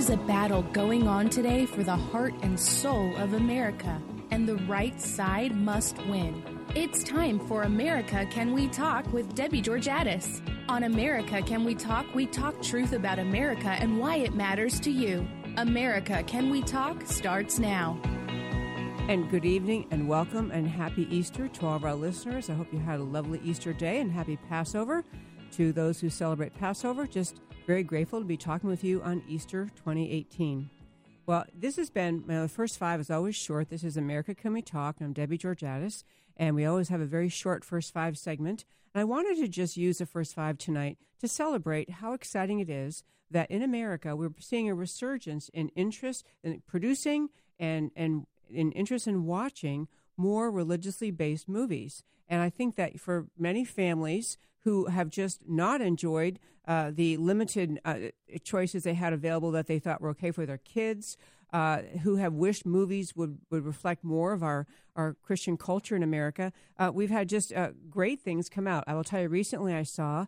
is a battle going on today for the heart and soul of America, and the right side must win. It's time for America Can We Talk with Debbie Georgatos. On America Can We Talk, we talk truth about America and why it matters to you. America Can We Talk starts now. And good evening and welcome and happy Easter to all of our listeners. I hope you had a lovely Easter day and happy Passover. To those who celebrate Passover, just very grateful to be talking with you on Easter 2018. Well, this has been, my first five is always short. This is America Can We Talk? I'm Debbie Georgatos, and we always have a very short first five segment. And I wanted to just use the first five tonight to celebrate how exciting it is that in America we're seeing a resurgence in interest in producing and, and in interest in watching more religiously based movies. And I think that for many families who have just not enjoyed uh, the limited uh, choices they had available that they thought were okay for their kids, uh, who have wished movies would, would reflect more of our, our Christian culture in America, uh, we've had just uh, great things come out. I will tell you, recently I saw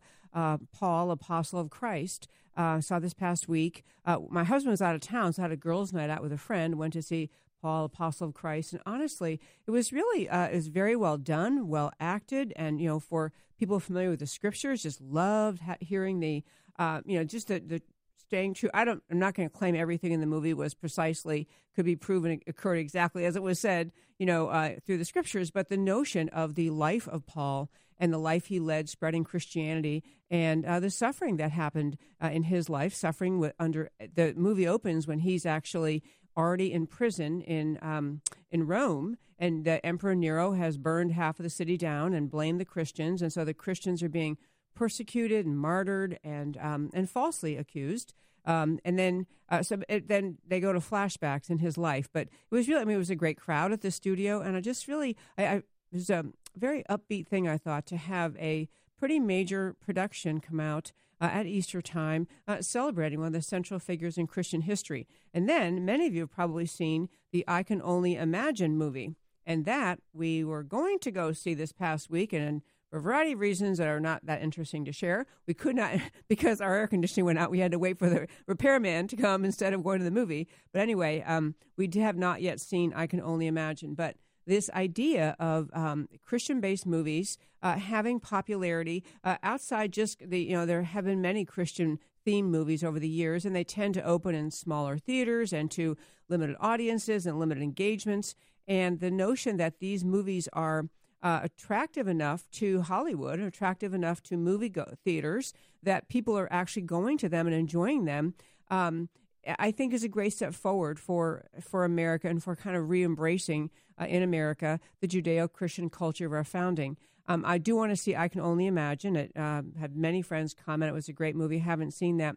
Paul, Apostle of Christ. Saw this past week. my husband was out of town, so I had a girls' night out with a friend. Went to see Paul, Apostle of Christ. And honestly, it was really uh, it was very well done, well acted, and you know, for people familiar with the scriptures, just loved ha- hearing the uh, you know just the, the staying true. I don't. I'm not going to claim everything in the movie was precisely could be proven occurred exactly as it was said, you know, uh, through the scriptures. But the notion of the life of Paul and the life he led, spreading Christianity, and uh, the suffering that happened uh, in his life, suffering under the movie opens when he's actually already in prison in um, in Rome, and the Emperor Nero has burned half of the city down and blamed the Christians, and so the Christians are being persecuted and martyred and um, and falsely accused. Um, and then uh, so it, then they go to flashbacks in his life. But it was really, I mean, it was a great crowd at the studio, and I just really, I, I it was a very upbeat thing I thought to have a pretty major production come out uh, at Easter time, uh, celebrating one of the central figures in Christian history. And then many of you have probably seen the I Can Only Imagine movie. And that we were going to go see this past week. And for a variety of reasons that are not that interesting to share, we could not, because our air conditioning went out, we had to wait for the repairman to come instead of going to the movie. But anyway, um, we have not yet seen I Can Only Imagine. But this idea of um, Christian based movies uh, having popularity uh, outside just the, you know, there have been many Christian themed movies over the years, and they tend to open in smaller theaters and to limited audiences and limited engagements. And the notion that these movies are uh, attractive enough to Hollywood, attractive enough to movie go- theaters, that people are actually going to them and enjoying them. Um, I think is a great step forward for for America and for kind of re-embracing uh, in America the Judeo-Christian culture of our founding. Um, I do want to see. I can only imagine it. Uh, had many friends comment it was a great movie. Haven't seen that,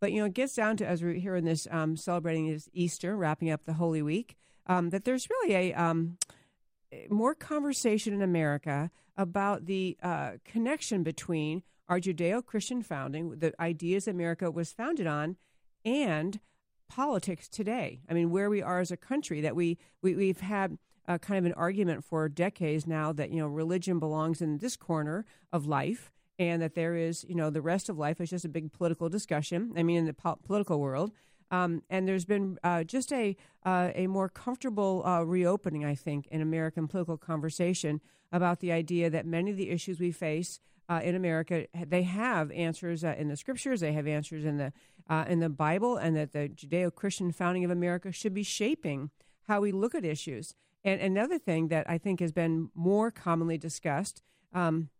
but you know, it gets down to as we're here in this um, celebrating this Easter, wrapping up the Holy Week, um, that there's really a um, more conversation in America about the uh, connection between our Judeo-Christian founding, the ideas America was founded on, and politics today. I mean, where we are as a country, that we, we we've had uh, kind of an argument for decades now that you know religion belongs in this corner of life, and that there is you know the rest of life is just a big political discussion. I mean, in the po- political world. Um, and there's been uh, just a uh, a more comfortable uh, reopening, I think, in American political conversation about the idea that many of the issues we face uh, in America they have answers uh, in the scriptures, they have answers in the uh, in the Bible, and that the Judeo-Christian founding of America should be shaping how we look at issues. And another thing that I think has been more commonly discussed um,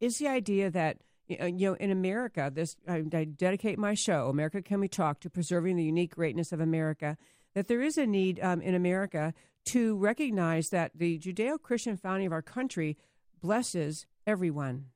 is the idea that you know in America, this I, I dedicate my show, America Can We Talk, to preserving the unique greatness of America. That there is a need um, in America to recognize that the Judeo-Christian founding of our country blesses everyone,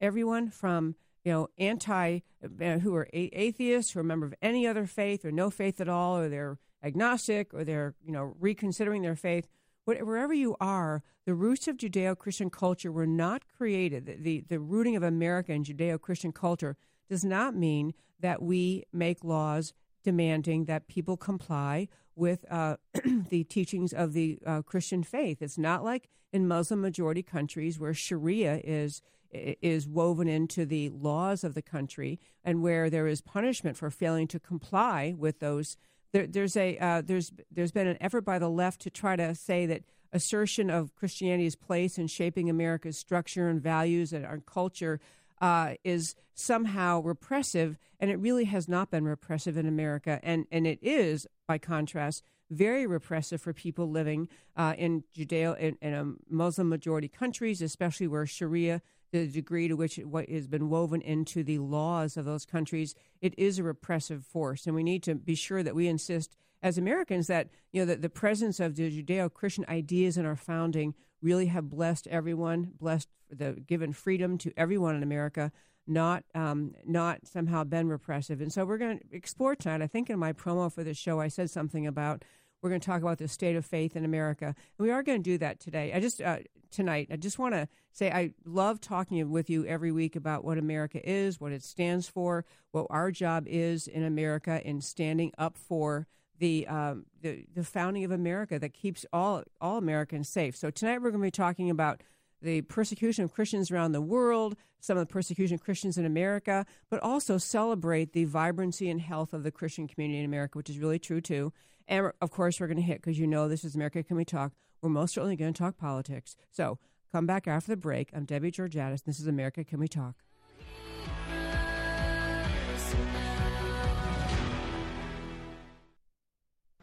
everyone from you know, anti, uh, who are a- atheists, who are a member of any other faith or no faith at all, or they're agnostic, or they're, you know, reconsidering their faith. Wherever you are, the roots of Judeo Christian culture were not created. The, the, the rooting of America in Judeo Christian culture does not mean that we make laws demanding that people comply with uh, the teachings of the uh, Christian faith. It's not like in Muslim majority countries where Sharia is is woven into the laws of the country, and where there is punishment for failing to comply with those. There, there's a uh, there's there's been an effort by the left to try to say that assertion of Christianity's place in shaping America's structure and values and our culture uh, is somehow repressive, and it really has not been repressive in America, and and it is, by contrast, very repressive for people living uh, in Judeo in, in a Muslim majority countries, especially where Sharia, the degree to which it what has been woven into the laws of those countries, it is a repressive force, and we need to be sure that we insist as Americans that you know that the presence of the Judeo-Christian ideas in our founding really have blessed everyone, blessed the given freedom to everyone in America, not um, not somehow been repressive. And so we're going to explore tonight. I think in my promo for this show, I said something about we're going to talk about the state of faith in America, and we are going to do that today. I just uh, tonight. I just want to say I love talking with you every week about what America is, what it stands for, what our job is in America in standing up for the, um, the the founding of America that keeps all all Americans safe. So tonight we're going to be talking about the persecution of Christians around the world, some of the persecution of Christians in America, but also celebrate the vibrancy and health of the Christian community in America, which is really true too. And of course, we're going to hit because you know this is America Can We Talk. We're most certainly going to talk politics. So come back after the break. I'm Debbie Georgatos. This is America Can We Talk.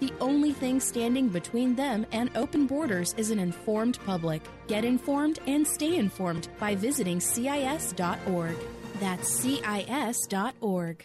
The only thing standing between them and open borders is an informed public. Get informed and stay informed by visiting CIS.org. That's CIS.org.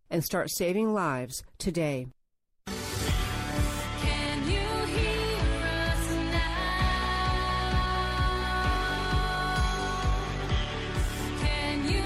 and start saving lives today.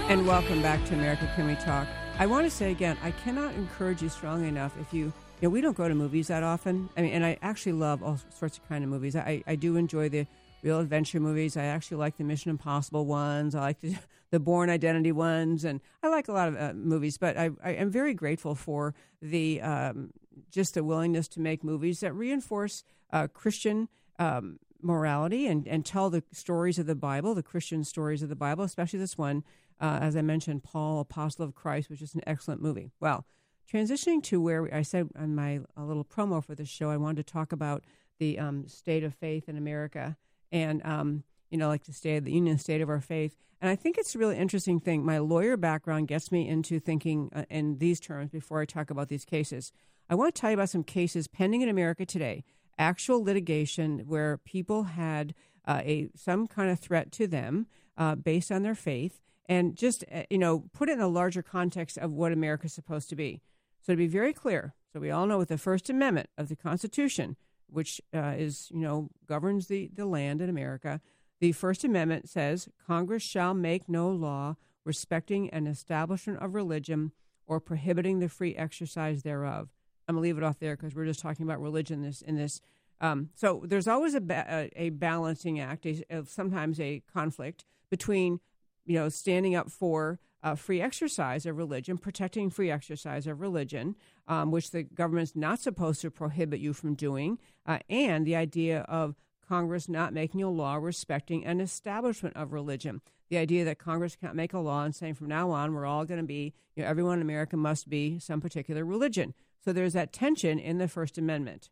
And welcome back to America Can We Talk. I want to say again, I cannot encourage you strongly enough if you you know, we don't go to movies that often. I mean, and I actually love all sorts of kind of movies. I, I do enjoy the real adventure movies. I actually like the Mission Impossible ones. I like the, the Bourne Identity ones, and I like a lot of uh, movies. But I, I am very grateful for the um, just the willingness to make movies that reinforce uh, Christian um, morality and, and tell the stories of the Bible, the Christian stories of the Bible, especially this one, uh, as I mentioned, Paul, Apostle of Christ, which is an excellent movie. Well, transitioning to where I said on my little promo for this show, I wanted to talk about the um, state of faith in America and, um, you know, like the state of the union, state of our faith. And I think it's a really interesting thing. My lawyer background gets me into thinking uh, in these terms before I talk about these cases. I want to tell you about some cases pending in America today, actual litigation where people had uh, a some kind of threat to them uh, based on their faith, and just uh, you know put it in a larger context of what America is supposed to be. So to be very clear, so we all know with the First Amendment of the Constitution, which uh, is you know governs the the land in America, the First Amendment says Congress shall make no law respecting an establishment of religion or prohibiting the free exercise thereof. I'm gonna leave it off there because we're just talking about religion this in this. Um, so there's always a, ba- a balancing act, a, a, sometimes a conflict between you know standing up for uh, free exercise of religion, protecting free exercise of religion, um, which the government's not supposed to prohibit you from doing, uh, and the idea of Congress not making a law respecting an establishment of religion. The idea that Congress can't make a law and saying from now on we're all going to be, you know, everyone in America must be some particular religion. So there's that tension in the First Amendment.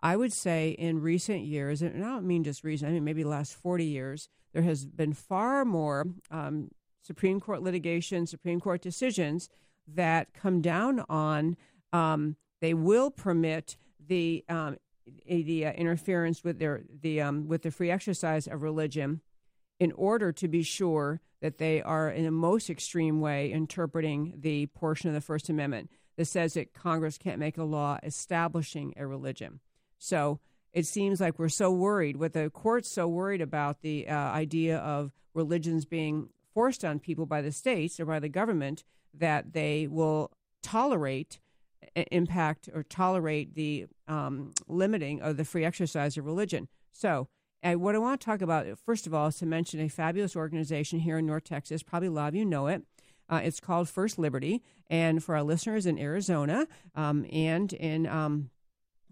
I would say in recent years, and I don't mean just recent, I mean maybe last 40 years, there has been far more um, Supreme Court litigation, Supreme Court decisions that come down on um, they will permit the um, the uh, interference with their the um, with the free exercise of religion in order to be sure that they are in the most extreme way interpreting the portion of the First Amendment that says that Congress can't make a law establishing a religion. So it seems like we're so worried, with the courts so worried about the uh, idea of religions being forced on people by the states or by the government that they will tolerate impact or tolerate the um, limiting of the free exercise of religion. So, what I want to talk about, first of all, is to mention a fabulous organization here in North Texas. Probably a lot of you know it. Uh, it's called First Liberty. And for our listeners in Arizona um, and in um,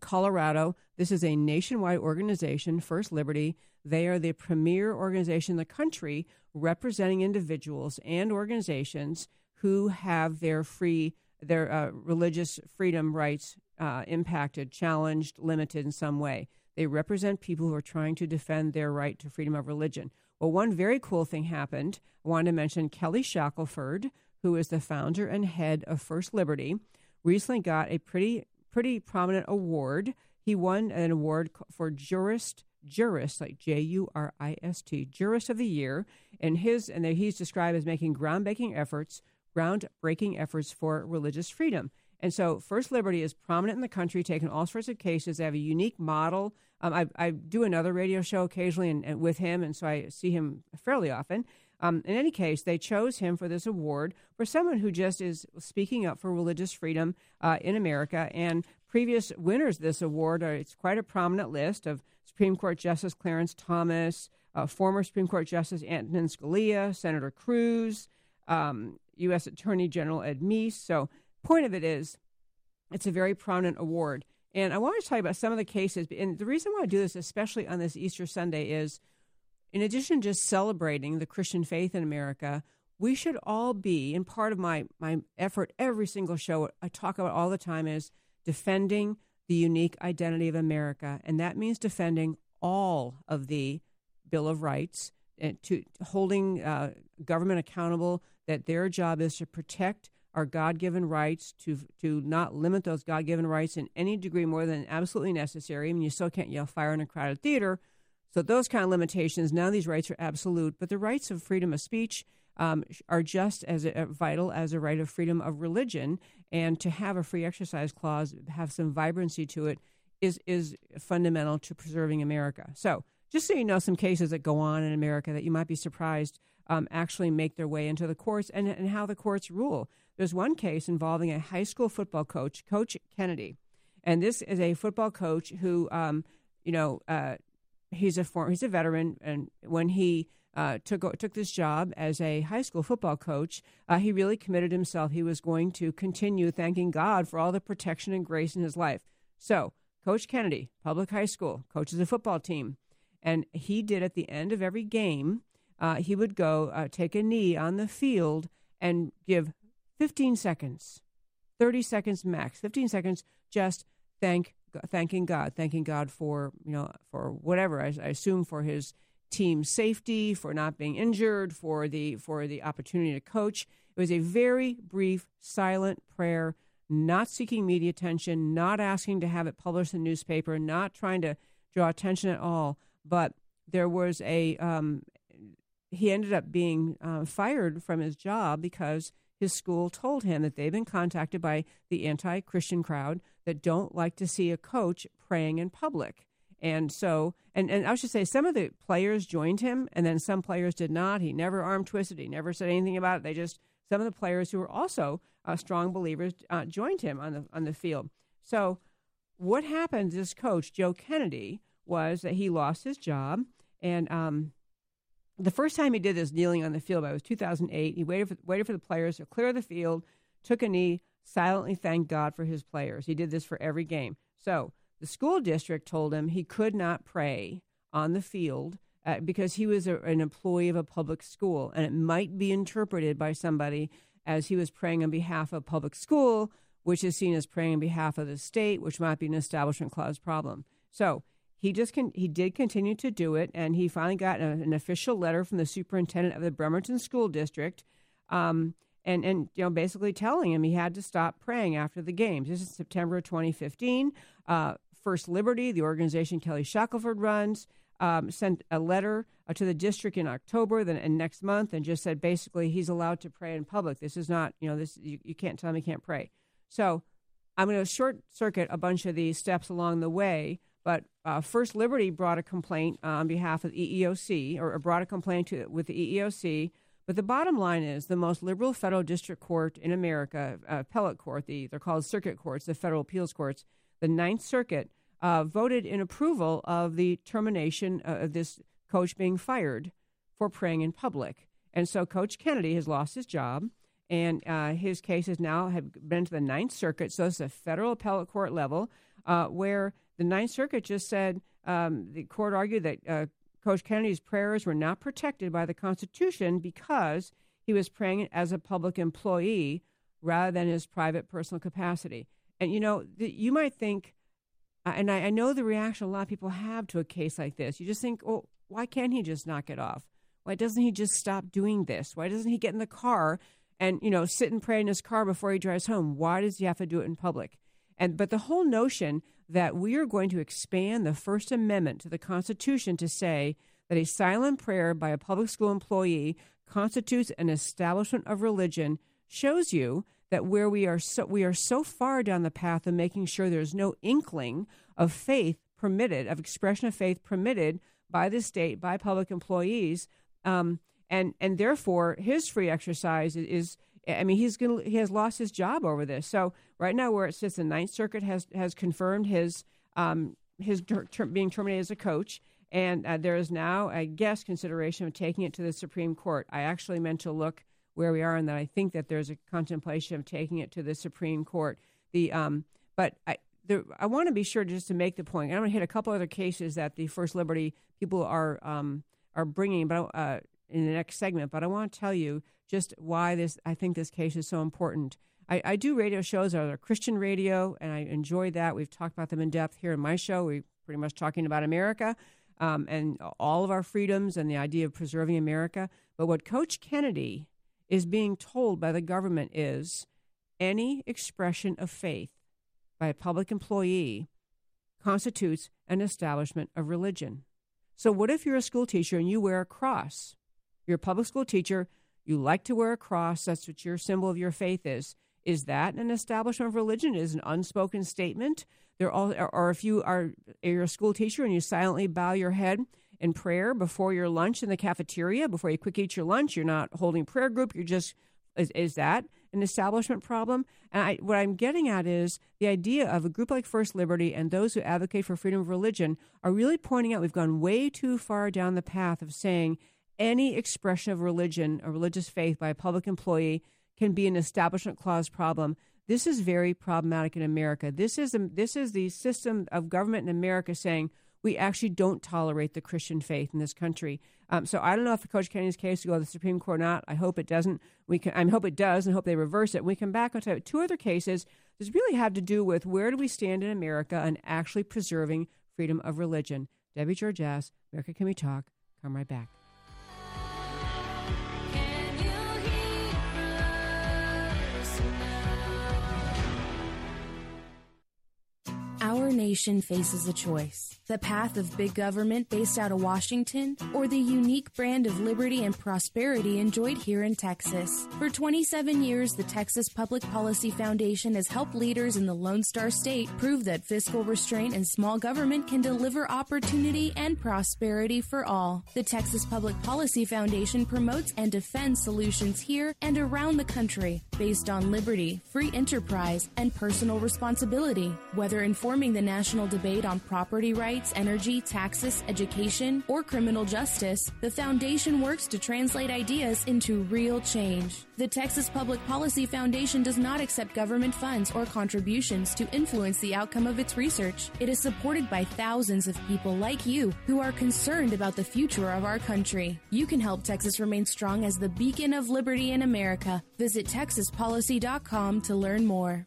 Colorado, this is a nationwide organization, First Liberty. They are the premier organization in the country representing individuals and organizations who have their free their uh, religious freedom rights uh, impacted, challenged, limited in some way. They represent people who are trying to defend their right to freedom of religion. Well, one very cool thing happened. I wanted to mention Kelly Shackelford, who is the founder and head of First Liberty, recently got a pretty pretty prominent award. He won an award for jurist jurist, like J U R I S T, jurist of the year, and his and he's described as making groundbreaking efforts, groundbreaking efforts for religious freedom. And so, First Liberty is prominent in the country, taking all sorts of cases. They have a unique model. Um, I, I, do another radio show occasionally and, and, with him, and so I see him fairly often. Um, in any case, they chose him for this award for someone who just is speaking up for religious freedom uh, in America. And previous winners of this award are it's quite a prominent list of Supreme Court Justice Clarence Thomas, uh, former Supreme Court Justice Antonin Scalia, Senator Cruz, um, U.S. Attorney General Ed Meese. So, point of it is, it's a very prominent award. And I want to tell you about some of the cases. And the reason why I do this, especially on this Easter Sunday, is in addition to just celebrating the Christian faith in America, we should all be, and part of my, my effort every single show I talk about all the time is defending the unique identity of America. And that means defending all of the Bill of Rights and to holding uh, government accountable that their job is to protect our God-given rights, to to not limit those God-given rights in any degree more than absolutely necessary. I mean, you still can't yell fire in a crowded theater. So those kind of limitations. Now these rights are absolute, but the rights of freedom of speech um, are just as uh, vital as a right of freedom of religion. And to have a free exercise clause, have some vibrancy to it, is is fundamental to preserving America. So just so you know, some cases that go on in America that you might be surprised um, actually make their way into the courts and, and how the courts rule. There's one case involving a high school football coach, Coach Kennedy, and this is a football coach who, um, you know, uh, he's a form, he's a veteran, and when he uh, took took this job as a high school football coach, uh, he really committed himself. He was going to continue thanking God for all the protection and grace in his life. So, Coach Kennedy, public high school, coaches a football team, and he did at the end of every game uh, he would go uh, take a knee on the field and give 15 seconds, 30 seconds max, 15 seconds, just thank thanking God, thanking God for you know for whatever I, I assume for his team safety, for not being injured, for the for the opportunity to coach. It was a very brief, silent prayer, not seeking media attention, not asking to have it published in the newspaper, not trying to draw attention at all. But there was a um, he ended up being uh, fired from his job because his school told him that they've been contacted by the anti Christian crowd that don't like to see a coach praying in public. And so, and, and I should say, some of the players joined him, and then some players did not. He never arm twisted, he never said anything about it. They just, some of the players who were also uh, strong believers uh, joined him on the, on the field. So, what happened this coach, Joe Kennedy, was that he lost his job. And um, the first time he did this kneeling on the field, it was 2008. He waited for, waited for the players to clear the field, took a knee, silently thanked God for his players. He did this for every game. So the school district told him he could not pray on the field uh, because he was a, an employee of a public school, and it might be interpreted by somebody as he was praying on behalf of public school, which is seen as praying on behalf of the state, which might be an establishment clause problem. So he just con- he did continue to do it, and he finally got a, an official letter from the superintendent of the Bremerton School District, um, and and you know basically telling him he had to stop praying after the games. This is September 2015. Uh, First Liberty, the organization Kelly Shackelford runs, um, sent a letter uh, to the district in October then and next month, and just said basically he's allowed to pray in public. This is not you know this you, you can't tell him he can't pray. So I'm going to short circuit a bunch of these steps along the way but uh, First Liberty brought a complaint uh, on behalf of the EEOC, or brought a complaint to, with the EEOC. But the bottom line is the most liberal federal district court in America, uh, appellate court, the, they're called circuit courts, the federal appeals courts, the Ninth Circuit, uh, voted in approval of the termination uh, of this coach being fired for praying in public. And so Coach Kennedy has lost his job, and uh, his case has now have been to the Ninth Circuit. So it's a federal appellate court level where – the Ninth Circuit just said um, the court argued that uh, Coach Kennedy's prayers were not protected by the Constitution because he was praying as a public employee rather than his private personal capacity. And you know, the, you might think, uh, and I, I, know the reaction a lot of people have to a case like this. You just think, well, why can't he just knock it off? Why doesn't he just stop doing this? Why doesn't he get in the car and you know sit and pray in his car before he drives home? Why does he have to do it in public? And but the whole notion that we are going to expand the First Amendment to the Constitution to say that a silent prayer by a public school employee constitutes an establishment of religion shows you that where we are so we are so far down the path of making sure there's no inkling of faith permitted of expression of faith permitted by the state by public employees um, and and therefore his free exercise is I mean, he's going he has lost his job over this. So right now, where it sits, the Ninth Circuit has has confirmed his um, his ter- being terminated as a coach, and uh, there is now, I guess, consideration of taking it to the Supreme Court. I actually meant to look where we are, and that I think that there's a contemplation of taking it to the Supreme Court. The um, but I, I want to be sure just to make the point. I'm going to hit a couple other cases that the First Liberty people are um, are bringing, but uh, in the next segment. But I want to tell you just why this. I think this case is so important. I, I do radio shows that are Christian radio, and I enjoy that. We've talked about them in depth here in my show. We're pretty much talking about America um, and all of our freedoms and the idea of preserving America. But what Coach Kennedy is being told by the government is any expression of faith by a public employee constitutes an establishment of religion. So, what if you're a school teacher and you wear a cross? You're a public school teacher, you like to wear a cross, that's what your symbol of your faith is. Is that an establishment of religion? Is an unspoken statement? There all, or if you are you're a school teacher and you silently bow your head in prayer before your lunch in the cafeteria, before you quick eat your lunch, you're not holding prayer group. You're just is, is that an establishment problem? And I, what I'm getting at is the idea of a group like First Liberty and those who advocate for freedom of religion are really pointing out we've gone way too far down the path of saying any expression of religion or religious faith by a public employee can be an establishment clause problem. This is very problematic in America. This is this is the system of government in America saying we actually don't tolerate the Christian faith in this country. Um, so I don't know if Coach Kennedy's case will go to the Supreme Court or not. I hope it doesn't. We can. I hope it does, and hope they reverse it. We come back on to two other cases. This really have to do with where do we stand in America and actually preserving freedom of religion. Debbie George Georgatos, America Can We Talk? Come right back. Nation faces a choice the path of big government based out of Washington, or the unique brand of liberty and prosperity enjoyed here in Texas. For 27 years, the Texas Public Policy Foundation has helped leaders in the Lone Star State prove that fiscal restraint and small government can deliver opportunity and prosperity for all. The Texas Public Policy Foundation promotes and defends solutions here and around the country based on liberty, free enterprise, and personal responsibility, whether informing the national debate on property rights energy, taxes, education, or criminal justice, the Foundation works to translate ideas into real change. The Texas Public Policy Foundation does not accept government funds or contributions to influence the outcome of its research. It is supported by thousands of people like you who are concerned about the future of our country. You can help Texas remain strong as the beacon of liberty in America. Visit texaspolicy.com to learn more.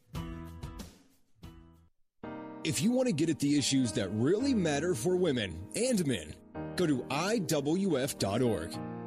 If you want to get at the issues that really matter for women and men, go to IWF.org.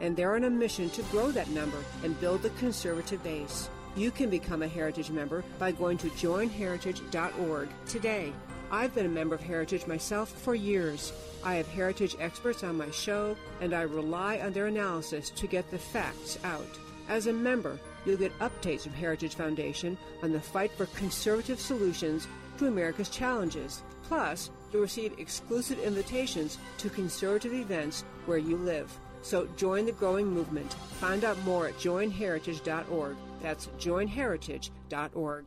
and they're on a mission to grow that number and build the conservative base. You can become a Heritage member by going to joinheritage.org today. I've been a member of Heritage myself for years. I have Heritage experts on my show, and I rely on their analysis to get the facts out. As a member, you'll get updates from Heritage Foundation on the fight for conservative solutions to America's challenges. Plus, you'll receive exclusive invitations to conservative events where you live. So join the growing movement. Find out more at joinheritage.org. That's joinheritage.org.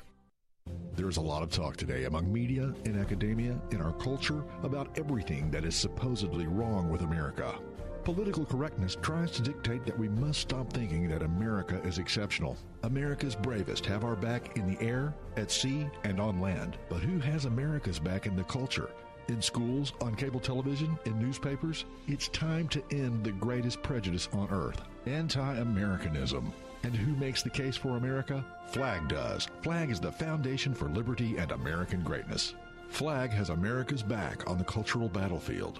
There's a lot of talk today among media in academia in our culture about everything that is supposedly wrong with America. Political correctness tries to dictate that we must stop thinking that America is exceptional. America's bravest have our back in the air, at sea, and on land. But who has America's back in the culture? In schools, on cable television, in newspapers? It's time to end the greatest prejudice on earth anti Americanism. And who makes the case for America? FLAG does. FLAG is the foundation for liberty and American greatness. FLAG has America's back on the cultural battlefield.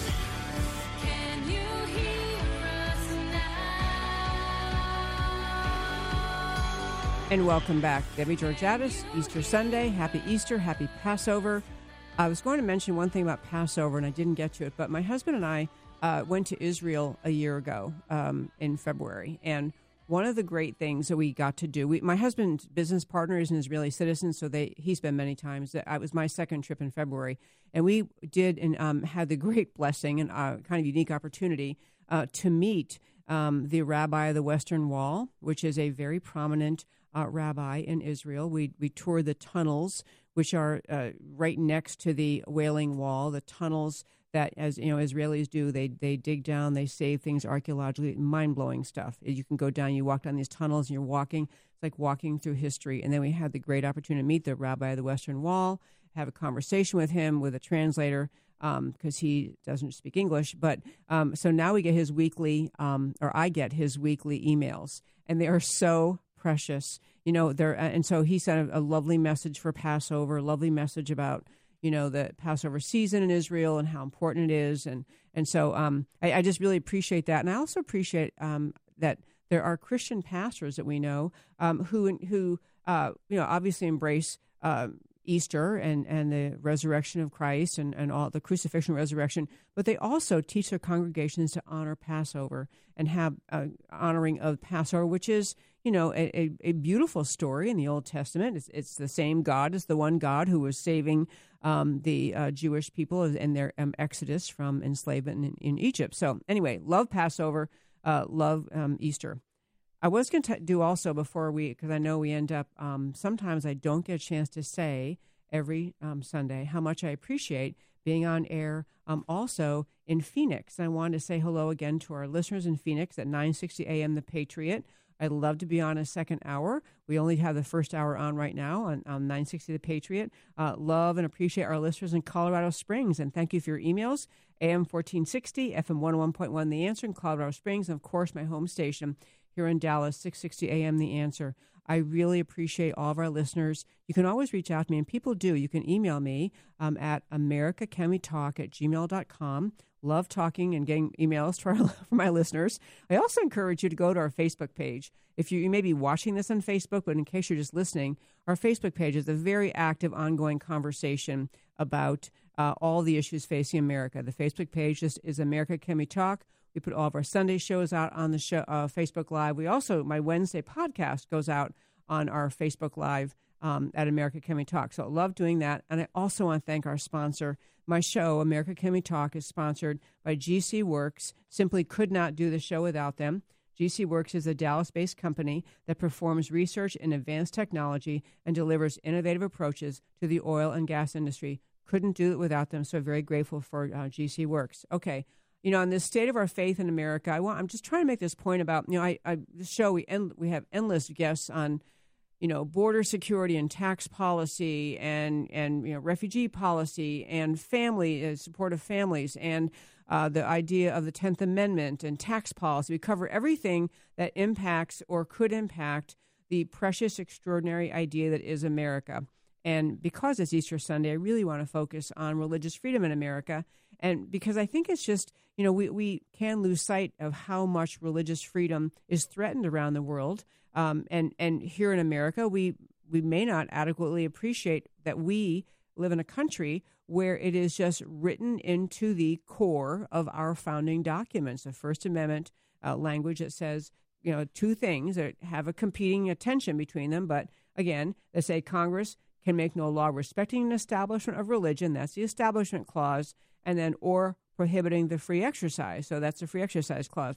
And welcome back. Debbie Georgatos, Easter Sunday. Happy Easter, happy Passover. I was going to mention one thing about Passover, and I didn't get to it, but my husband and I uh, went to Israel a year ago um, in February. And one of the great things that we got to do, we, my husband's business partner is an Israeli citizen, so they he's been many times. It was my second trip in February, and we did and um, had the great blessing and uh, kind of unique opportunity uh, to meet um, the rabbi of the Western Wall, which is a very prominent uh, rabbi in Israel. We we toured the tunnels, which are uh, right next to the Wailing Wall. The tunnels that, as you know, Israelis do, they they dig down, they save things archaeologically, mind blowing stuff. You can go down, you walk down these tunnels, and you're walking. It's like walking through history. And then we had the great opportunity to meet the rabbi of the Western Wall, have a conversation with him with a translator because um, he doesn't speak English. But um, so now we get his weekly, um, or I get his weekly emails, and they are so precious. You know, there, and so he sent a, a lovely message for Passover, lovely message about you know the Passover season in Israel and how important it is, and and so um, I, I, just really appreciate that, and I also appreciate um, that there are Christian pastors that we know um, who who uh, you know obviously embrace. Uh, Easter and, and the resurrection of Christ and, and all the crucifixion resurrection, but they also teach their congregations to honor Passover and have uh, honoring of Passover, which is you know, a, a, a, beautiful story in the Old Testament. It's, it's, the same God as the one God who was saving um, the uh, Jewish people in their um, exodus from enslavement in, in, Egypt. So, anyway, love Passover, uh, love um, Easter. I was going to do also before we, because I know we end up, um, sometimes I don't get a chance to say every um, Sunday how much I appreciate being on air um, also in Phoenix. I wanted to say hello again to our listeners in Phoenix at 960 AM The Patriot. I'd love to be on a second hour. We only have the first hour on right now on, on 960 The Patriot. Uh, love and appreciate our listeners in Colorado Springs. And thank you for your emails. AM 1460, FM 101.1 The Answer in Colorado Springs. And of course, my home station here in Dallas, 660 AM The Answer. I really appreciate all of our listeners. You can always reach out to me, and people do. You can email me um, at americacanwetalk at gmail.com love talking and getting emails to our, from my listeners. I also encourage you to go to our Facebook page. If you, you may be watching this on Facebook, but in case you're just listening, our Facebook page is a very active, ongoing conversation about uh, all the issues facing America. The Facebook page is, is America Can We Talk. We put all of our Sunday shows out on the show, uh, Facebook Live. We also, my Wednesday podcast goes out on our Facebook Live um, at America Can We Talk. So I love doing that. And I also want to thank our sponsor, my show, America Can We Talk, is sponsored by GC Works. Simply could not do the show without them. GC Works is a Dallas based company that performs research in advanced technology and delivers innovative approaches to the oil and gas industry. Couldn't do it without them, so very grateful for uh, GC Works. Okay, you know, on the state of our faith in America, I want, I'm just trying to make this point about, you know, I, I this show we end, we have endless guests on you know, border security and tax policy and, and you know, refugee policy and family, uh, support of families and uh, the idea of the 10th Amendment and tax policy. We cover everything that impacts or could impact the precious, extraordinary idea that is America. And because it's Easter Sunday, I really want to focus on religious freedom in America. And because I think it's just, you know, we, we can lose sight of how much religious freedom is threatened around the world. Um, and and here in America, we we may not adequately appreciate that we live in a country where it is just written into the core of our founding documents, the First Amendment uh, language that says you know two things that have a competing attention between them. But again, they say Congress can make no law respecting an establishment of religion. That's the Establishment Clause, and then or prohibiting the free exercise. So that's the free exercise clause.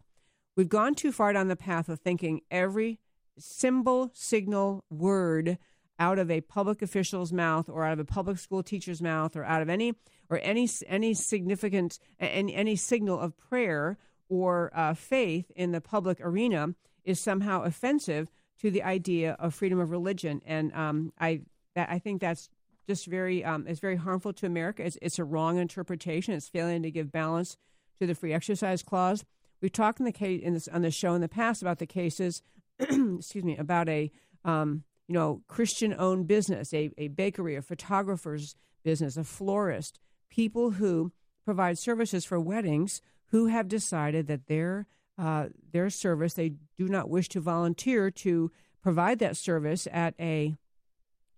We've gone too far down the path of thinking every symbol, signal, word out of a public official's mouth or out of a public school teacher's mouth or out of any or any any significant any, any signal of prayer or uh, faith in the public arena is somehow offensive to the idea of freedom of religion and um, I that, I think that's just very um, it's very harmful to America. It's, it's a wrong interpretation. It's failing to give balance to the free exercise clause. We've talked in the case in this on the show in the past about the cases, excuse me, about a um, you know Christian owned business, a, a bakery, a photographer's business, a florist, people who provide services for weddings who have decided that their uh, their service they do not wish to volunteer to provide that service at a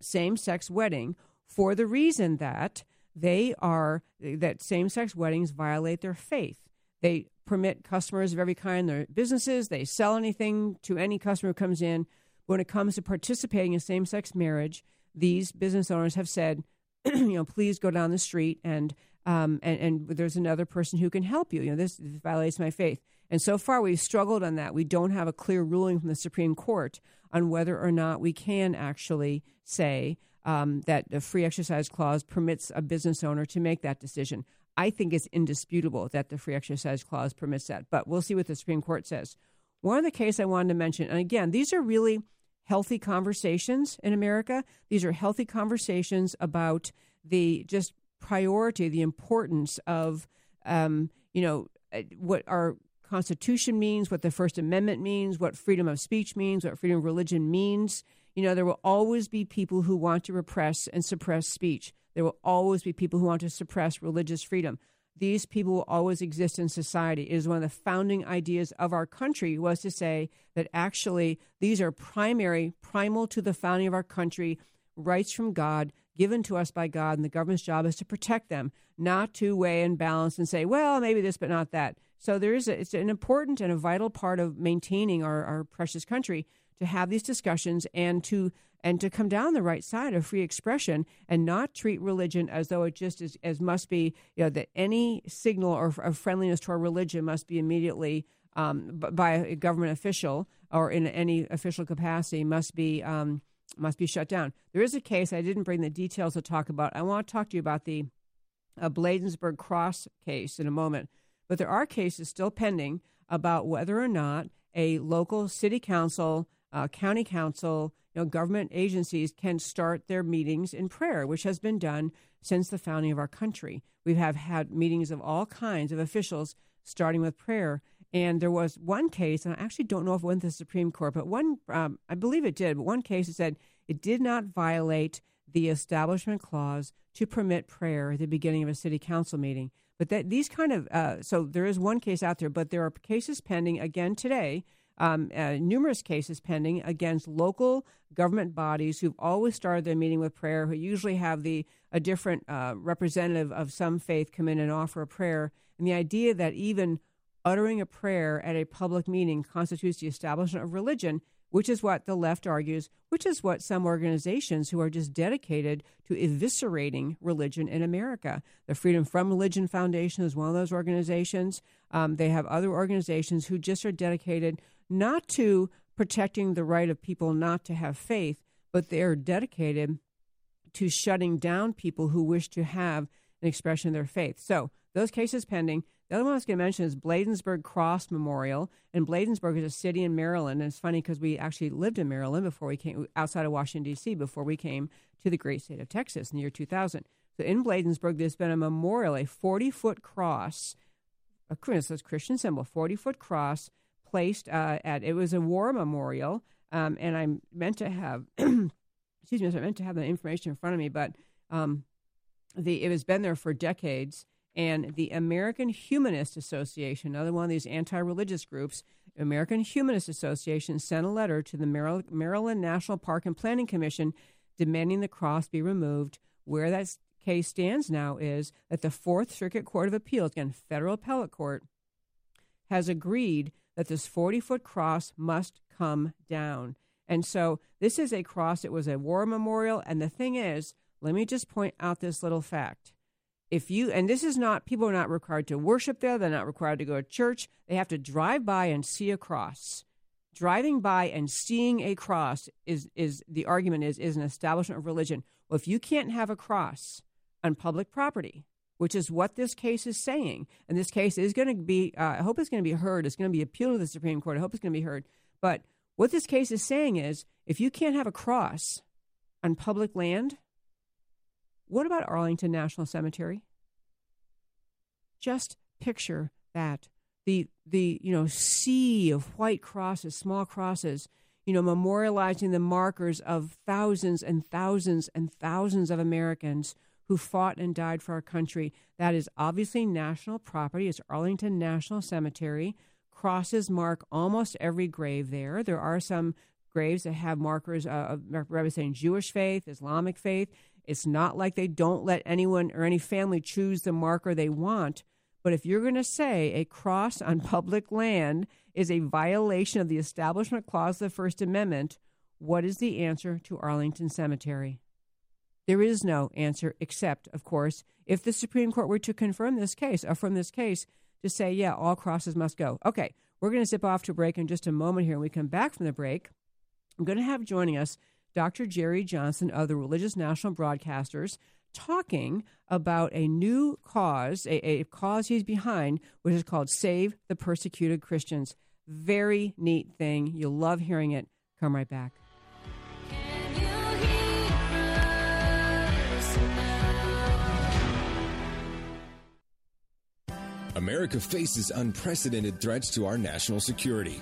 same sex wedding for the reason that they are that same sex weddings violate their faith. They permit customers of every kind in their businesses, they sell anything to any customer who comes in. When it comes to participating in same sex marriage, these business owners have said, you know, please go down the street and um, and, and there's another person who can help you. You know, this violates my faith. And so far, we've struggled on that. We don't have a clear ruling from the Supreme Court on whether or not we can actually say um, that the free exercise clause permits a business owner to make that decision. I think it's indisputable that the free exercise clause permits that, but we'll see what the Supreme Court says. One of the case I wanted to mention, and again, these are really healthy conversations in America. These are healthy conversations about the just priority, the importance of, um, you know, uh, what our Constitution means, what the First Amendment means, what freedom of speech means, what freedom of religion means. You know, there will always be people who want to repress and suppress speech. There will always be people who want to suppress religious freedom. These people will always exist in society. It is one of the founding ideas of our country was to say that actually these are primary, primal to the founding of our country, rights from God given to us by God, and the government's job is to protect them, not to weigh and balance and say, well, maybe this, but not that. So there is a, it's an important and a vital part of maintaining our, our precious country to have these discussions and to and to come down the right side of free expression and not treat religion as though it just is as must be you know that any signal or of friendliness to religion must be immediately um, by a government official or in any official capacity must be um, must be shut down. There is a case I didn't bring the details to talk about. I want to talk to you about the uh, Bladensburg Cross case in a moment. But there are cases still pending about whether or not a local city council, uh, county council, you know, government agencies can start their meetings in prayer, which has been done since the founding of our country. We have had meetings of all kinds of officials starting with prayer. And there was one case, and I actually don't know if it went to the Supreme Court, but one, um, I believe it did, but one case said it did not violate the Establishment Clause to permit prayer at the beginning of a city council meeting. But that these kind of uh, so there is one case out there, but there are cases pending again today. Um, uh, numerous cases pending against local government bodies who've always started their meeting with prayer, who usually have the a different uh, representative of some faith come in and offer a prayer. And the idea that even uttering a prayer at a public meeting constitutes the establishment of religion which is what the left argues, which is what some organizations who are just dedicated to eviscerating religion in America. The Freedom from Religion Foundation is one of those organizations. Um, they have other organizations who just are dedicated not to protecting the right of people not to have faith, but they are dedicated to shutting down people who wish to have an expression of their faith. So, those cases pending. The other one I was going to mention is Bladensburg Cross Memorial. And Bladensburg is a city in Maryland. And it's funny because we actually lived in Maryland before we came, outside of Washington, D.C., before we came to the great state of Texas in the year 2000. So in Bladensburg, there's been a memorial, a 40 foot cross, a Christian symbol, 40 foot cross placed uh, at, it was a war memorial. Um, and I meant to have, excuse me, I meant to have the information in front of me, but um, the, it has been there for decades and the American Humanist Association, another one of these anti religious groups, American Humanist Association sent a letter to the Maryland National Park and Planning Commission demanding the cross be removed. Where that case stands now is that the Fourth Circuit Court of Appeals, again, federal appellate court, has agreed that this 40 foot cross must come down. And so this is a cross. It was a war memorial. And the thing is, let me just point out this little fact. If you, and this is not, people are not required to worship there, they're not required to go to church. They have to drive by and see a cross. Driving by and seeing a cross is, is the argument is, is an establishment of religion. Well, if you can't have a cross on public property, which is what this case is saying, and this case is going to be, uh, I hope it's going to be heard. It's going to be appealed to the Supreme Court. I hope it's going to be heard. But what this case is saying is if you can't have a cross on public land, what about Arlington National Cemetery? Just picture that. The the you know sea of white crosses, small crosses, you know, memorializing the markers of thousands and thousands and thousands of Americans who fought and died for our country. That is obviously national property. It's Arlington National Cemetery. Crosses mark almost every grave there. There are some graves that have markers uh, representing Jewish faith, Islamic faith. It's not like they don't let anyone or any family choose the marker they want. But if you're going to say a cross on public land is a violation of the Establishment Clause of the First Amendment, what is the answer to Arlington Cemetery? There is no answer except, of course, if the Supreme Court were to confirm this case, or from this case, to say, yeah, all crosses must go. Okay, we're going to zip off to break in just a moment here. When we come back from the break, I'm going to have joining us Dr. Jerry Johnson of the Religious National Broadcasters talking about a new cause, a, a cause he's behind, which is called Save the Persecuted Christians. Very neat thing. You'll love hearing it. Come right back. America faces unprecedented threats to our national security.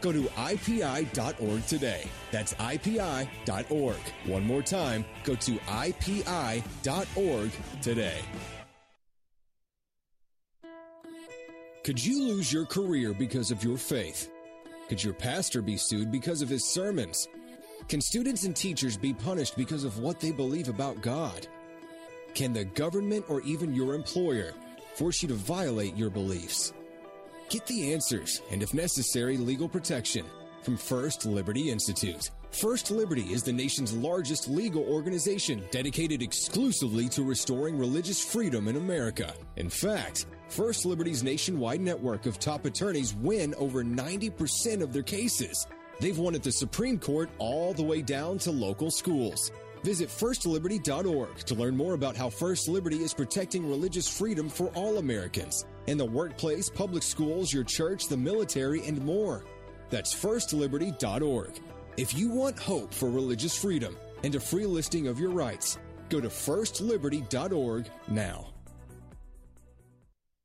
Go to IPI.org today. That's IPI.org. One more time, go to IPI.org today. Could you lose your career because of your faith? Could your pastor be sued because of his sermons? Can students and teachers be punished because of what they believe about God? Can the government or even your employer force you to violate your beliefs? Get the answers and, if necessary, legal protection from First Liberty Institute. First Liberty is the nation's largest legal organization dedicated exclusively to restoring religious freedom in America. In fact, First Liberty's nationwide network of top attorneys win over 90% of their cases. They've won at the Supreme Court all the way down to local schools. Visit firstliberty.org to learn more about how First Liberty is protecting religious freedom for all Americans in the workplace, public schools, your church, the military, and more. That's firstliberty.org. If you want hope for religious freedom and a free listing of your rights, go to firstliberty.org now.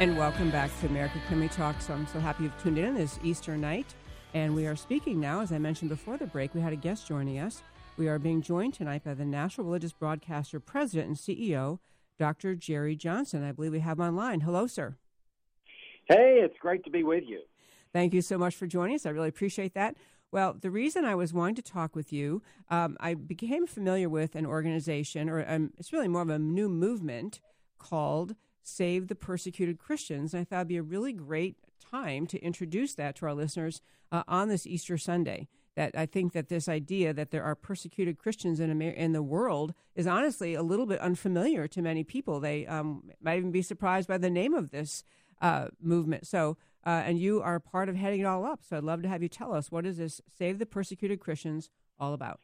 And welcome back to America Can We Talk. So I'm so happy you've tuned in this Easter night. And we are speaking now, as I mentioned before the break, we had a guest joining us. We are being joined tonight by the National Religious Broadcaster President and CEO, Dr. Jerry Johnson. I believe we have him online. Hello, sir. Hey, it's great to be with you. Thank you so much for joining us. I really appreciate that. Well, the reason I was wanting to talk with you, um, I became familiar with an organization, or um, it's really more of a new movement called Save the Persecuted Christians. And I thought it'd be a really great time to introduce that to our listeners uh, on this Easter Sunday. That I think that this idea that there are persecuted Christians in Amer- in the world is honestly a little bit unfamiliar to many people. They um, might even be surprised by the name of this uh, movement. So, uh, and you are part of heading it all up. So, I'd love to have you tell us what is this Save the Persecuted Christians all about?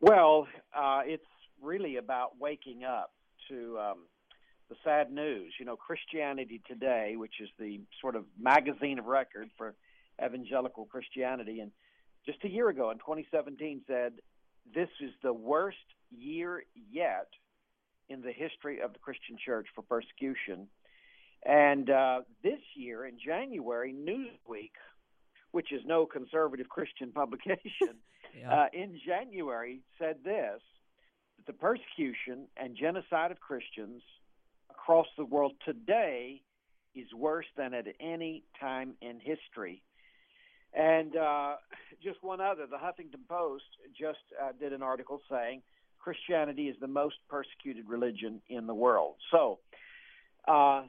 Well, uh, it's really about waking up to um, the sad news. You know, Christianity Today, which is the sort of magazine of record for evangelical Christianity, and just a year ago in 2017 said this is the worst year yet in the history of the Christian church for persecution. And uh, this year in January, Newsweek, which is no conservative Christian publication, yeah. uh, in January said this that the persecution and genocide of Christians across the world today is worse than at any time in history. And uh, just one other, the Huffington Post just uh, did an article saying Christianity is the most persecuted religion in the world. So uh,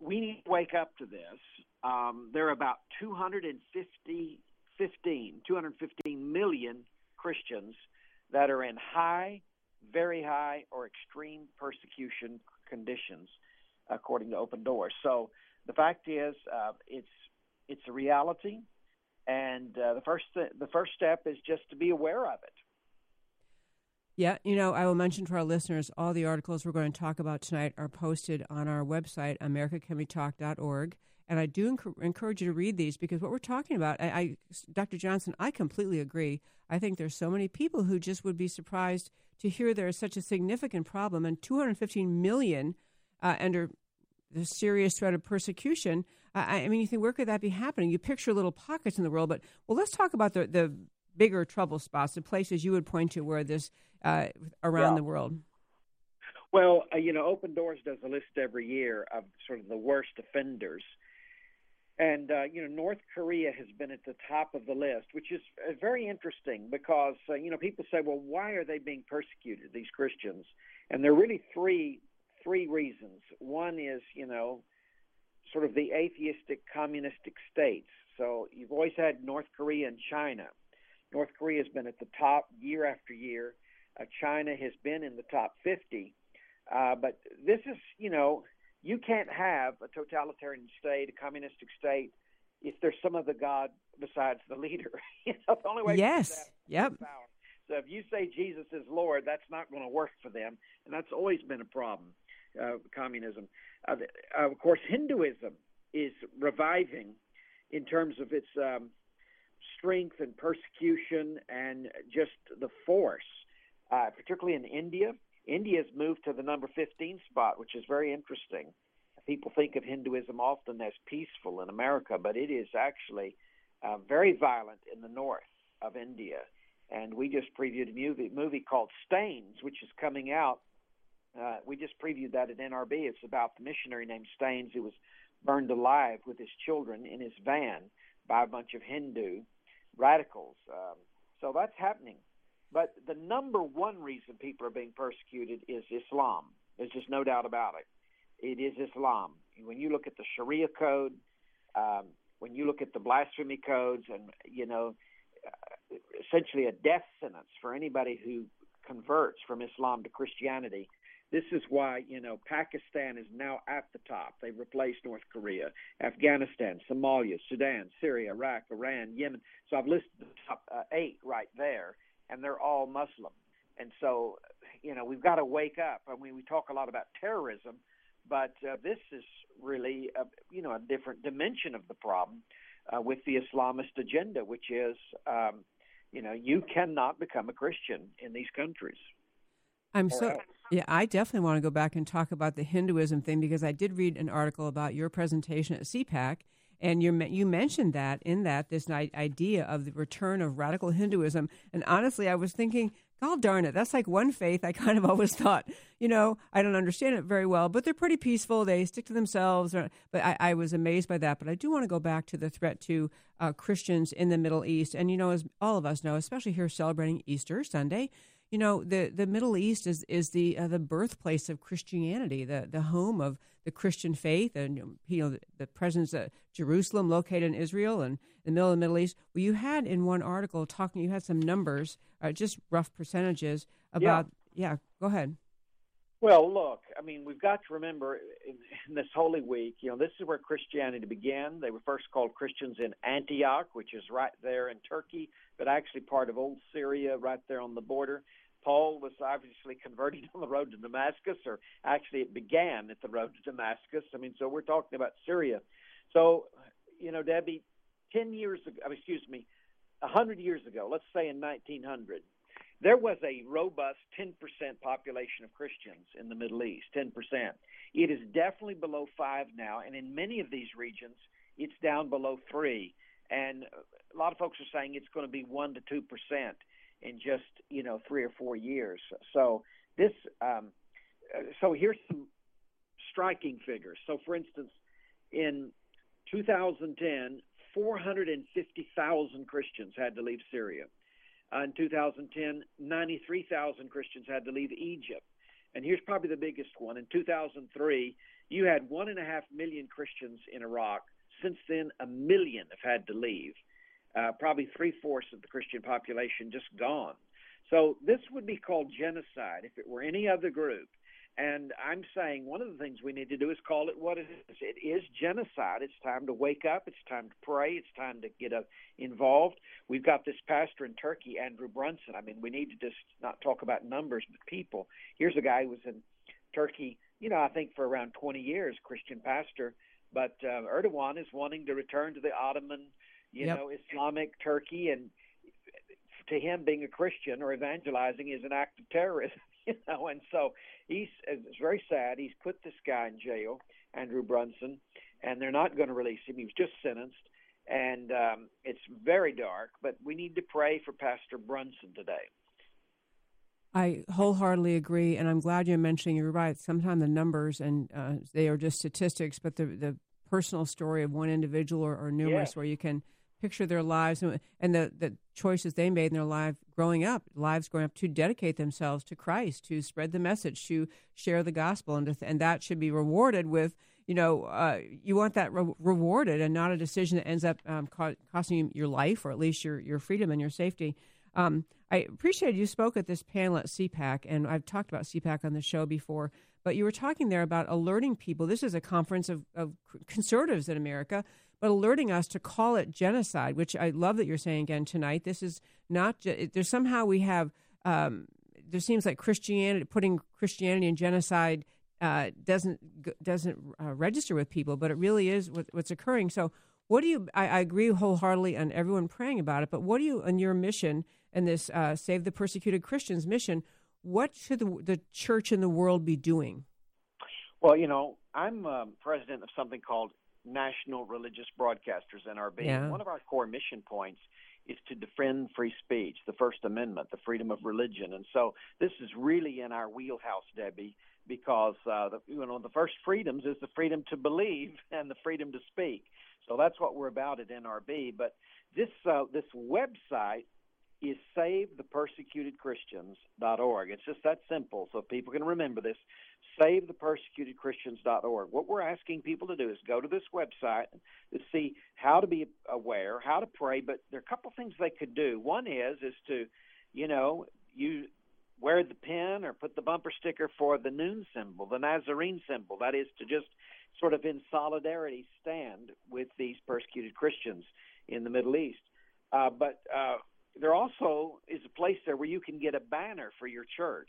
we need to wake up to this. Um, there are about 250, 15, 215 million Christians that are in high, very high, or extreme persecution conditions, according to Open Doors. So the fact is, uh, it's it's a reality, and uh, the first th- the first step is just to be aware of it. Yeah, you know, I will mention to our listeners all the articles we're going to talk about tonight are posted on our website, americacanwetalk.org. And I do enc- encourage you to read these because what we're talking about, I, I, Dr. Johnson, I completely agree. I think there's so many people who just would be surprised to hear there is such a significant problem and 215 million uh, under the serious threat of persecution. Uh, I mean, you think where could that be happening? You picture little pockets in the world, but well, let's talk about the the bigger trouble spots, the places you would point to where this uh, around yeah. the world. Well, uh, you know, Open Doors does a list every year of sort of the worst offenders and uh, you know, North Korea has been at the top of the list, which is uh, very interesting because uh, you know people say, well, why are they being persecuted? These Christians, and there are really three three reasons. One is you know, sort of the atheistic communistic states. So you've always had North Korea and China. North Korea has been at the top year after year. Uh, China has been in the top 50. Uh, but this is, you know, you can't have a totalitarian state, a communistic state, if there's some other god besides the leader. you know, the only way. Yes. Yep. Power. So if you say Jesus is Lord, that's not going to work for them, and that's always been a problem. Uh, communism, uh, of course, Hinduism is reviving in terms of its um, strength and persecution and just the force, uh, particularly in India. India's moved to the number 15 spot, which is very interesting. People think of Hinduism often as peaceful in America, but it is actually uh, very violent in the north of India. And we just previewed a movie, movie called Staines, which is coming out. Uh, we just previewed that at NRB. It's about the missionary named Staines who was burned alive with his children in his van by a bunch of Hindu radicals. Um, so that's happening. But the number one reason people are being persecuted is Islam. There's just no doubt about it. It is Islam. When you look at the Sharia code, um, when you look at the blasphemy codes, and you know, uh, essentially a death sentence for anybody who converts from Islam to Christianity. This is why you know Pakistan is now at the top. They've replaced North Korea, Afghanistan, Somalia, Sudan, Syria, Iraq, Iran, Yemen. So I've listed the top uh, eight right there, and they're all Muslim. And so, you know, we've got to wake up. I mean, we talk a lot about terrorism, but uh, this is really, a, you know, a different dimension of the problem uh, with the Islamist agenda, which is, um, you know, you cannot become a Christian in these countries. I'm so yeah. I definitely want to go back and talk about the Hinduism thing because I did read an article about your presentation at CPAC, and you you mentioned that in that this idea of the return of radical Hinduism. And honestly, I was thinking, God darn it, that's like one faith I kind of always thought, you know, I don't understand it very well, but they're pretty peaceful. They stick to themselves. But I, I was amazed by that. But I do want to go back to the threat to uh, Christians in the Middle East. And, you know, as all of us know, especially here celebrating Easter Sunday, you know the the Middle East is is the uh, the birthplace of Christianity, the the home of the Christian faith, and you know the, the presence of Jerusalem, located in Israel and the middle of the Middle East. Well, you had in one article talking, you had some numbers, uh, just rough percentages about. Yeah. yeah, go ahead. Well, look, I mean, we've got to remember in, in, this Holy Week, you know, this is where Christianity began. They were first called Christians in Antioch, which is right there in Turkey, but actually part of old Syria, right there on the border. Paul was obviously converted on the road to Damascus, or actually it began at the road to Damascus. I mean, so we're talking about Syria. So, you know, Debbie, 10 years ago, excuse me, 100 years ago, let's say in 1900, there was a robust 10% population of Christians in the Middle East, 10%. It is definitely below 5 now, and in many of these regions, it's down below 3. And a lot of folks are saying it's going to be 1 to 2% in just you know three or four years. So this, um, so here's some striking figures. So for instance, in 2010, 450,000 Christians had to leave Syria. Uh, in 2010, 93,000 Christians had to leave Egypt. And here's probably the biggest one. In 2003, you had one and a half million Christians in Iraq. Since then, a million have had to leave uh, probably three fourths of the Christian population just gone. So this would be called genocide if it were any other group. And I'm saying one of the things we need to do is call it what it is. It is genocide. It's time to wake up. It's time to pray. It's time to get uh, involved. We've got this pastor in Turkey, Andrew Brunson. I mean, we need to just not talk about numbers, but people. Here's a guy who was in Turkey, you know, I think for around 20 years, Christian pastor. But uh, Erdogan is wanting to return to the Ottoman you yep. know, Islamic Turkey, and to him, being a Christian or evangelizing is an act of terrorism. You know, and so he's it's very sad. He's put this guy in jail, Andrew Brunson, and they're not going to release him. He was just sentenced, and um, it's very dark. But we need to pray for Pastor Brunson today. I wholeheartedly agree, and I'm glad you're mentioning. You're right. Sometimes the numbers and uh, they are just statistics, but the the personal story of one individual or, or numerous, yeah. where you can picture their lives and the, the choices they made in their life growing up, lives growing up to dedicate themselves to Christ, to spread the message, to share the gospel, and, and that should be rewarded with, you know, uh, you want that re- rewarded and not a decision that ends up um, co- costing you your life or at least your, your freedom and your safety. Um, I appreciate you spoke at this panel at CPAC, and I've talked about CPAC on the show before, but you were talking there about alerting people. This is a conference of, of conservatives in America but alerting us to call it genocide, which I love that you're saying again tonight. This is not, just, there's somehow we have, um, there seems like Christianity, putting Christianity and genocide uh, doesn't doesn't uh, register with people, but it really is what, what's occurring. So, what do you? I, I, agree wholeheartedly on everyone praying about it, but what do you, on your mission and this uh, Save the Persecuted Christians mission, what should the, the church in the world be doing? Well, you know, I'm um, president of something called national religious broadcasters, NRB. Yeah. One of our core mission points is to defend free speech, the First Amendment, the freedom of religion, and so this is really in our wheelhouse, Debbie, because uh, the, you know the first freedoms is the freedom to believe and the freedom to speak. So that's what we're about at NRB. But this uh, this website is SaveThePersecutedChristians.org. It's just that simple, so people can remember this. SaveThePersecutedChristians.org. What we're asking people to do is go to this website to see how to be aware, how to pray. But there are a couple things they could do. One is is to, you know, you wear the pin or put the bumper sticker for the noon symbol, the Nazarene symbol. That is to just sort of in solidarity stand with these persecuted Christians in the Middle East. Uh, but uh, there also is a place there where you can get a banner for your church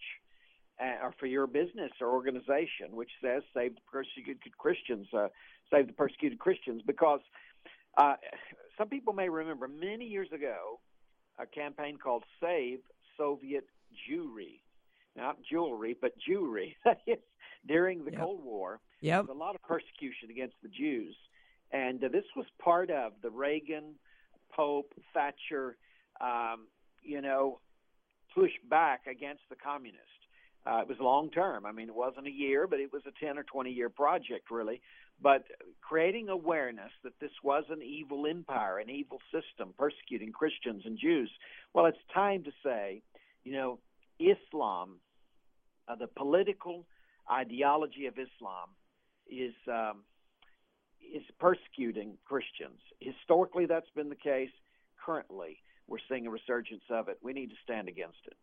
uh, or for your business or organization, which says "Save the Persecuted Christians," uh, "Save the Persecuted Christians," because uh, some people may remember many years ago a campaign called "Save Soviet Jewry," not jewelry, but Jewry. during the yep. Cold War, yep. there was a lot of persecution against the Jews, and uh, this was part of the Reagan, Pope, Thatcher um, you know, push back against the communists. Uh, it was long term. I mean, it wasn't a year, but it was a 10 or 20 year project, really. But creating awareness that this was an evil empire, an evil system persecuting Christians and Jews. Well, it's time to say, you know, Islam, uh, the political ideology of Islam, is um, is persecuting Christians. Historically, that's been the case. Currently, we're seeing a resurgence of it. We need to stand against it.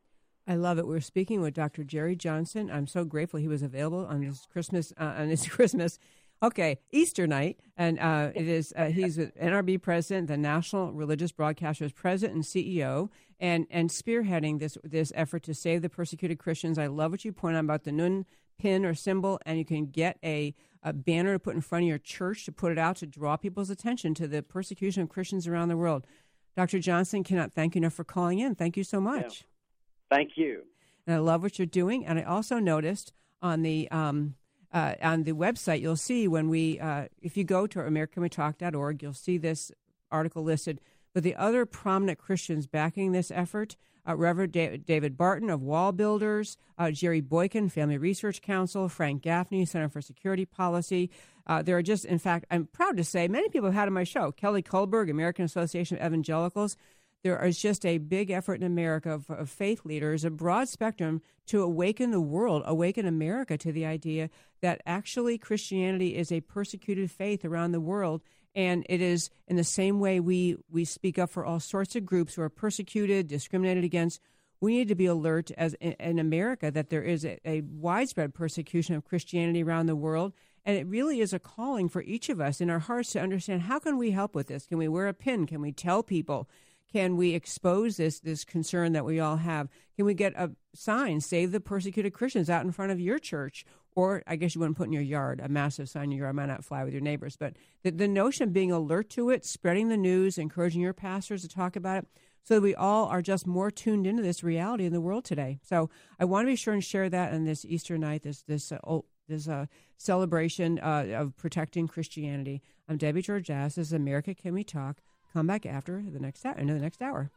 I love it. We're speaking with Dr. Jerry Johnson. I'm so grateful he was available on this Christmas uh, on this Christmas. Okay, Easter night, and uh, it is uh, he's an NRB president, the National Religious Broadcasters president and CEO, and and spearheading this this effort to save the persecuted Christians. I love what you point out about the Nun pin or symbol, and you can get a, a banner to put in front of your church to put it out to draw people's attention to the persecution of Christians around the world. Dr. Johnson, cannot thank you enough for calling in. Thank you so much. Yeah. Thank you. And I love what you're doing. And I also noticed on the um, uh, on the website, you'll see when we, uh, if you go to AmericaCanWeTalk.org, you'll see this article listed. But the other prominent Christians backing this effort uh, Reverend David Barton of Wall Builders, uh, Jerry Boykin, Family Research Council, Frank Gaffney, Center for Security Policy. Uh, there are just, in fact, I'm proud to say, many people have had on my show. Kelly Kullberg, American Association of Evangelicals. There is just a big effort in America of, of faith leaders, a broad spectrum, to awaken the world, awaken America to the idea that actually Christianity is a persecuted faith around the world and it is in the same way we, we speak up for all sorts of groups who are persecuted, discriminated against. We need to be alert as in, America that there is a, a widespread persecution of Christianity around the world. And it really is a calling for each of us in our hearts to understand how can we help with this? Can we wear a pin? Can we tell people? Can we expose this this concern that we all have? Can we get a sign, save the persecuted Christians out in front of your church or I guess you wouldn't put in your yard a massive sign in your yard might not fly with your neighbors. But the, the notion of being alert to it, spreading the news, encouraging your pastors to talk about it, so that we all are just more tuned into this reality in the world today. So I want to be sure and share that on this Easter night, this this uh, this uh, celebration uh, of protecting Christianity. I'm Debbie Georgatos. This is America Can We Talk. Come back after the next hour, into the next hour.